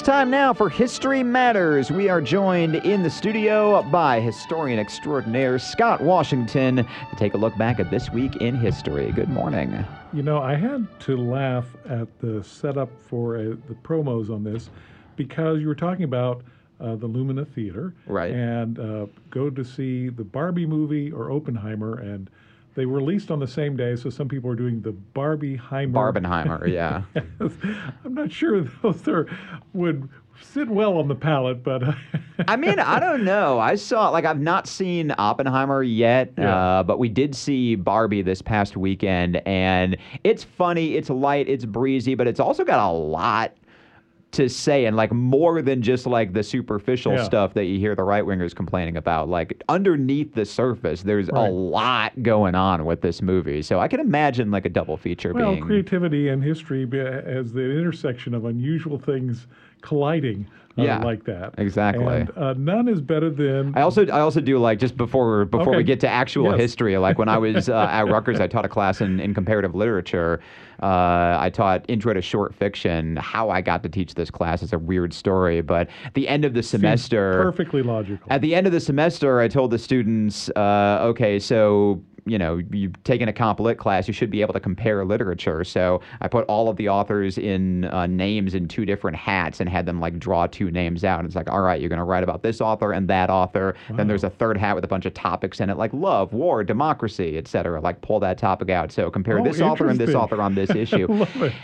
It's time now for History Matters. We are joined in the studio by historian extraordinaire Scott Washington to take a look back at this week in history. Good morning. You know, I had to laugh at the setup for uh, the promos on this because you were talking about uh, the Lumina Theater. Right. And uh, go to see the Barbie movie or Oppenheimer, and they were released on the same day, so some people are doing the Barbieheimer. Barbenheimer, yeah. I'm not sure those are, would sit well on the palate, but. I mean, I don't know. I saw, like, I've not seen Oppenheimer yet, Yeah. uh, but we did see Barbie this past weekend, and it's funny, it's light, it's breezy, but it's also got a lot to say and like more than just like the superficial Yeah. stuff that you hear the right wingers complaining about like underneath the surface there's a lot going on with this movie so i can imagine like a double feature Well, being creativity and history as the intersection of unusual things colliding uh, Yeah, like that. exactly. And uh, none is better than. I also I also do like just before before we get to actual Yes. history. Like when I was uh, at Rutgers, I taught a class in, in comparative literature. Uh, I taught intro to short fiction. How I got to teach this class is a weird story, but at the end of the seems semester, Perfectly logical. At the end of the semester, I told the students, uh, okay, so you know, you've taken a comp lit class, you should be able to compare literature. So I put all of the authors in uh, names in two different hats and had them like draw two names out. It's like, all right, you're going to write about this author and that author. Then there's a third hat with a bunch of topics in it, like love, war, democracy, etc. Like pull that topic out. So compare Oh, this author and this author on this issue.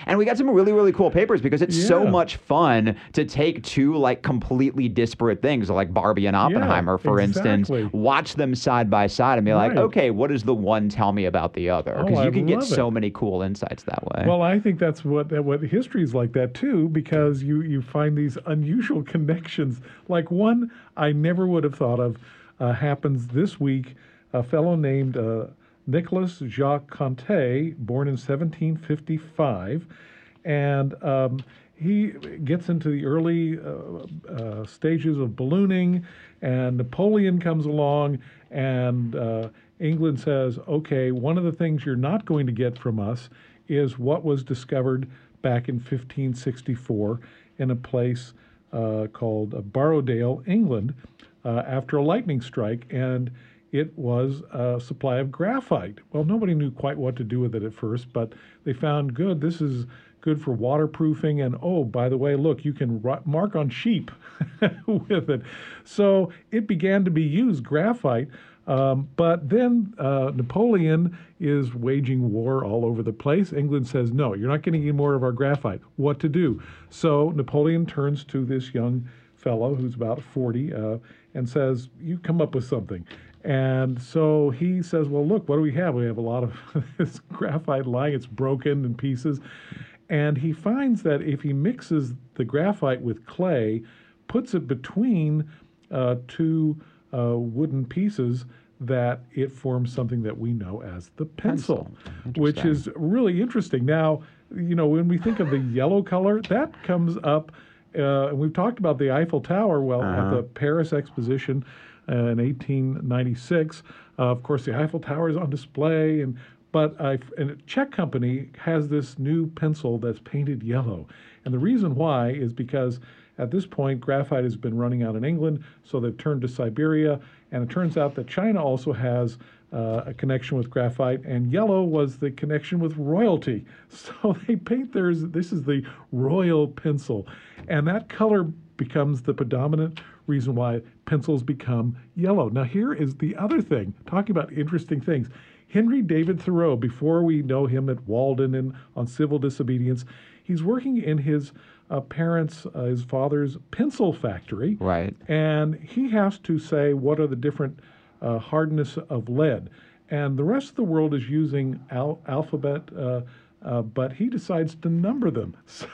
And we got some really, really cool papers because it's so much fun to take two like completely disparate things, like Barbie and Oppenheimer, for instance, watch them side by side and be like, Right. okay, what is the one tell me about the other? Oh, Because you can get so it. many cool insights that way. Well, I think that's what that- what history is like that too, because you you find these unusual connections. Like one I never would have thought of uh, happens this week. A fellow named uh, Nicholas Jacques Conté, born in 1755, and um, he gets into the early uh, uh, stages of ballooning, and Napoleon comes along, and uh, England says, okay, one of the things you're not going to get from us is what was discovered back in 1564 in a place uh, called uh, Borrowdale, England, uh, after a lightning strike, and it was a supply of graphite. Well, nobody knew quite what to do with it at first, but they found good. This is good for waterproofing, and oh, by the way, look, you can mark on sheep with it. So it began to be used, graphite. Um, but then uh, Napoleon is waging war all over the place. England says, no, you're not getting any more of our graphite. What to do? So Napoleon turns to this young fellow who's about 40 uh, and says, you come up with something. And so he says, well, look, what do we have? We have a lot of this graphite lying, it's broken in pieces. And he finds that if he mixes the graphite with clay, puts it between uh, two uh, wooden pieces, that it forms something that we know as the pencil, Pencil. which is really interesting. Now, you know, when we think of the yellow color, that comes up, uh, and we've talked about the Eiffel Tower. Well, at the Paris Exposition uh, in 1896, uh, of course, the Eiffel Tower is on display, and but a, Czech company has this new pencil that's painted yellow, and the reason why is because at this point graphite has been running out in England, so they've turned to Siberia, and it turns out that China also has uh, a connection with graphite, and yellow was the connection with royalty. So they paint theirs. This is the royal pencil, and that color becomes the predominant reason why pencils become yellow. Now, here is the other thing talking about interesting things. Henry David Thoreau, before we know him at Walden and on civil disobedience, he's working in his uh, parents, uh, his father's pencil factory. Right. And he has to say what are the different uh, hardness of lead. And the rest of the world is using al- alphabet, uh, uh, but he decides to number them. So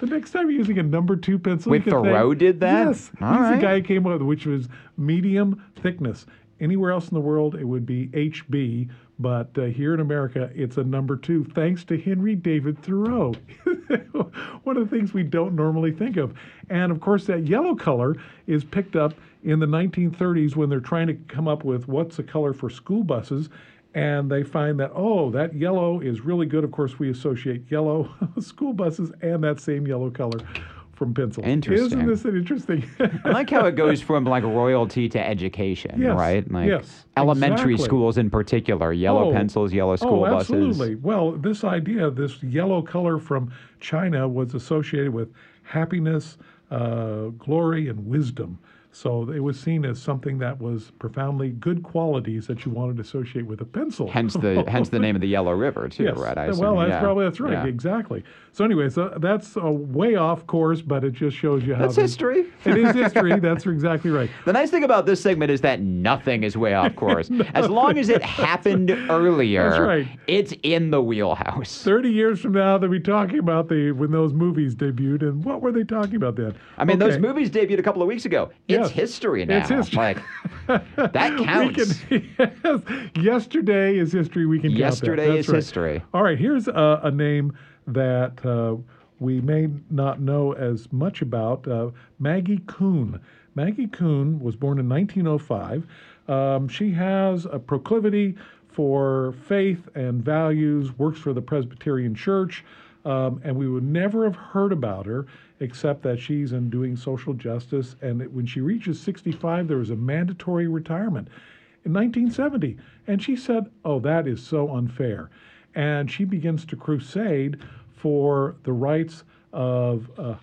the next time you're using a number two pencil, Wait, Thoreau think, did that? Yes, All he's right. the guy who came up with which was medium thickness. Anywhere else in the world, it would be HB, but uh, here in America, it's a number two, thanks to Henry David Thoreau. One of the things we don't normally think of. And of course, that yellow color is picked up in the 1930s when they're trying to come up with what's a color for school buses. And they find that, oh, that yellow is really good. Of course, we associate yellow school buses and that same yellow color from pencils. Interesting. Isn't this an interesting? I like how it goes from like royalty to education, Yes, right? Like yes, elementary exactly. schools in particular, yellow Oh, pencils, yellow school oh, buses. absolutely. Well, this idea, this yellow color from China, was associated with happiness, uh, glory, and wisdom. So it was seen as something that was profoundly good qualities that you wanted to associate with a pencil. Hence the hence the name of the Yellow River too, Yes. right? I well, that's yeah. probably that's right. Yeah. Exactly. So, anyway, so that's a way off course, but it just shows you how That's the- history. It is history. That's exactly right. The nice thing about this segment is that nothing is way off course. As long as it happened earlier, That's right. it's in the wheelhouse. Thirty years from now, they'll be talking about the when those movies debuted, and what were they talking about then? I mean, those movies debuted a couple of weeks ago. It's Yes. history now. It's history. Like that counts. We can, yes, yesterday is history. We can. Yesterday is right. history. All right, here's a, a name that uh, we may not know as much about uh, Maggie Kuhn. Maggie Kuhn was born in 1905. Um, she has a proclivity for faith and values, works for the Presbyterian Church, um, and we would never have heard about her except that she's in doing social justice. And it- when she reaches 65, there was a mandatory retirement in 1970. And she said, Oh, that is so unfair. And she begins to crusade for the rights of uh,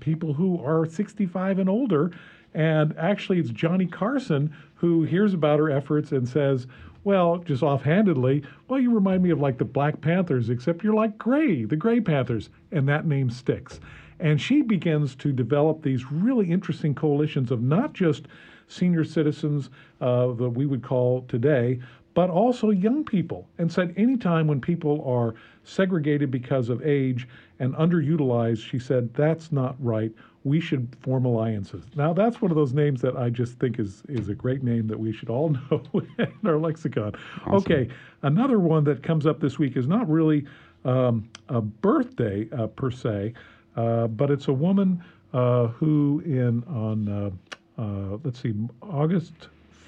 people who are 65 and older. And actually, it's Johnny Carson who hears about her efforts and says, well, just offhandedly, well, you remind me of like the Black Panthers, except you're like Gray, the Gray Panthers. And that name sticks. And she begins to develop these really interesting coalitions of not just senior citizens uh, that we would call today, but also young people. And said anytime when people are segregated because of age and underutilized, she said, that's not right. We should form alliances. Now, that's one of those names that I just think is, is a great name that we should all know in our lexicon. Okay, another one that comes up this week is not really um, a birthday uh, per se, uh, but it's a woman uh, who, in on uh, uh, let's see, August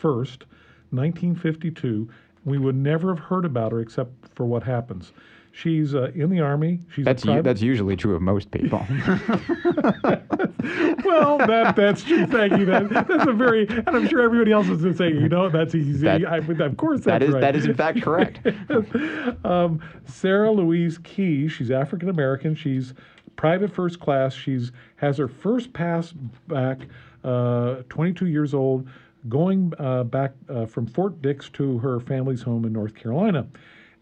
1st, 1952, we would never have heard about her except for what happens. She's uh, in the army. She's That's u- that's usually true of most people. well, that that's true. Thank you. That, that's a very, and I'm sure everybody else is saying, you know, that's easy. That- I, of course, that that is right. that is in fact correct. um, Sarah Louise Key. She's African American. She's private first class. She's has her first pass back. Uh, 22 years old, going uh, back uh, from Fort Dix to her family's home in North Carolina,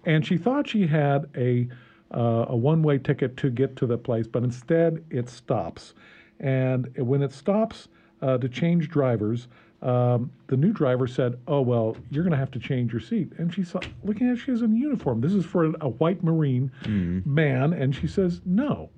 and she thought she had a uh, a one-way ticket to get to the place, but instead it stops, and when it stops uh, to change drivers, um, the new driver said, "Oh well, you're going to have to change your seat." And she's looking at she has in uniform. This is for a white Marine man, and she says, "No."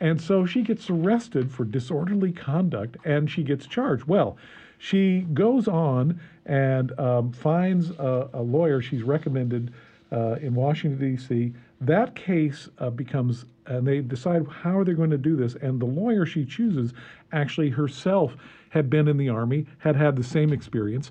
And so she gets arrested for disorderly conduct, and she gets charged. Well, she goes on and um, finds a, a lawyer she's recommended uh, in Washington D.C. That case uh, becomes, and they decide how they're they going to do this. And the lawyer she chooses actually herself had been in the army, had had the same experience,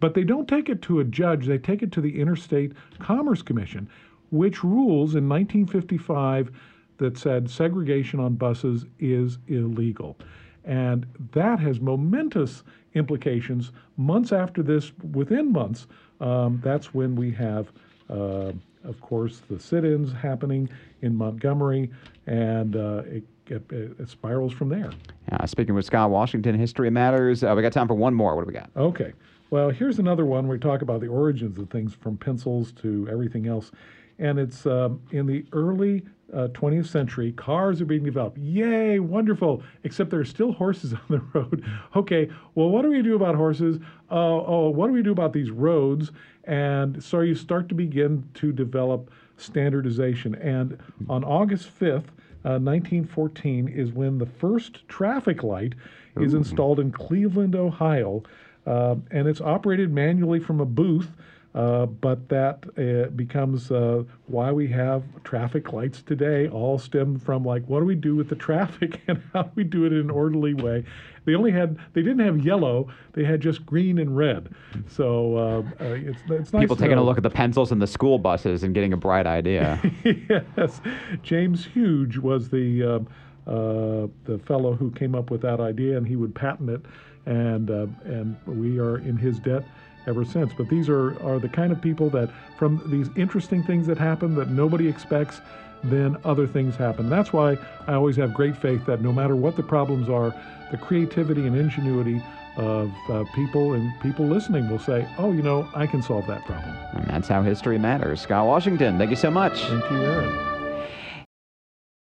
but they don't take it to a judge. They take it to the Interstate Commerce Commission, which rules in 1955 that said segregation on buses is illegal. And that has momentous implications. Months after this, within months, um, that's when we have, uh, of course, the sit ins happening in Montgomery, and uh, it, it, it spirals from there. Uh, speaking with Scott Washington, History Matters. Uh, we got time for one more. What do we got? Okay. Well, here's another one. We talk about the origins of things from pencils to everything else. And it's um, in the early uh, 20th century, cars are being developed. Yay, wonderful. Except there are still horses on the road. Okay, well, what do we do about horses? Uh, oh, what do we do about these roads? And so you start to begin to develop standardization. And on August 5th, uh, 1914 is when the first traffic light is installed in Cleveland, Ohio, uh, and it's operated manually from a booth. Uh, but that uh, becomes uh, why we have traffic lights today, all stem from like what do we do with the traffic and how do we do it in an orderly way. They only had they didn't have yellow; they had just green and red. So uh, uh, it's it's nice. People taking a look at the pencils and the school buses and getting a bright idea. yes, James Hoge was the um, uh, the fellow who came up with that idea, and he would patent it, and uh, and we are in his debt ever since. But these are are the kind of people that from these interesting things that happen that nobody expects, then other things happen. That's why I always have great faith that no matter what the problems are, the creativity and ingenuity of uh, people and people listening will say, "Oh, you know, I can solve that problem." And that's how history matters. Scott Washington, thank you so much. Thank you, Aaron.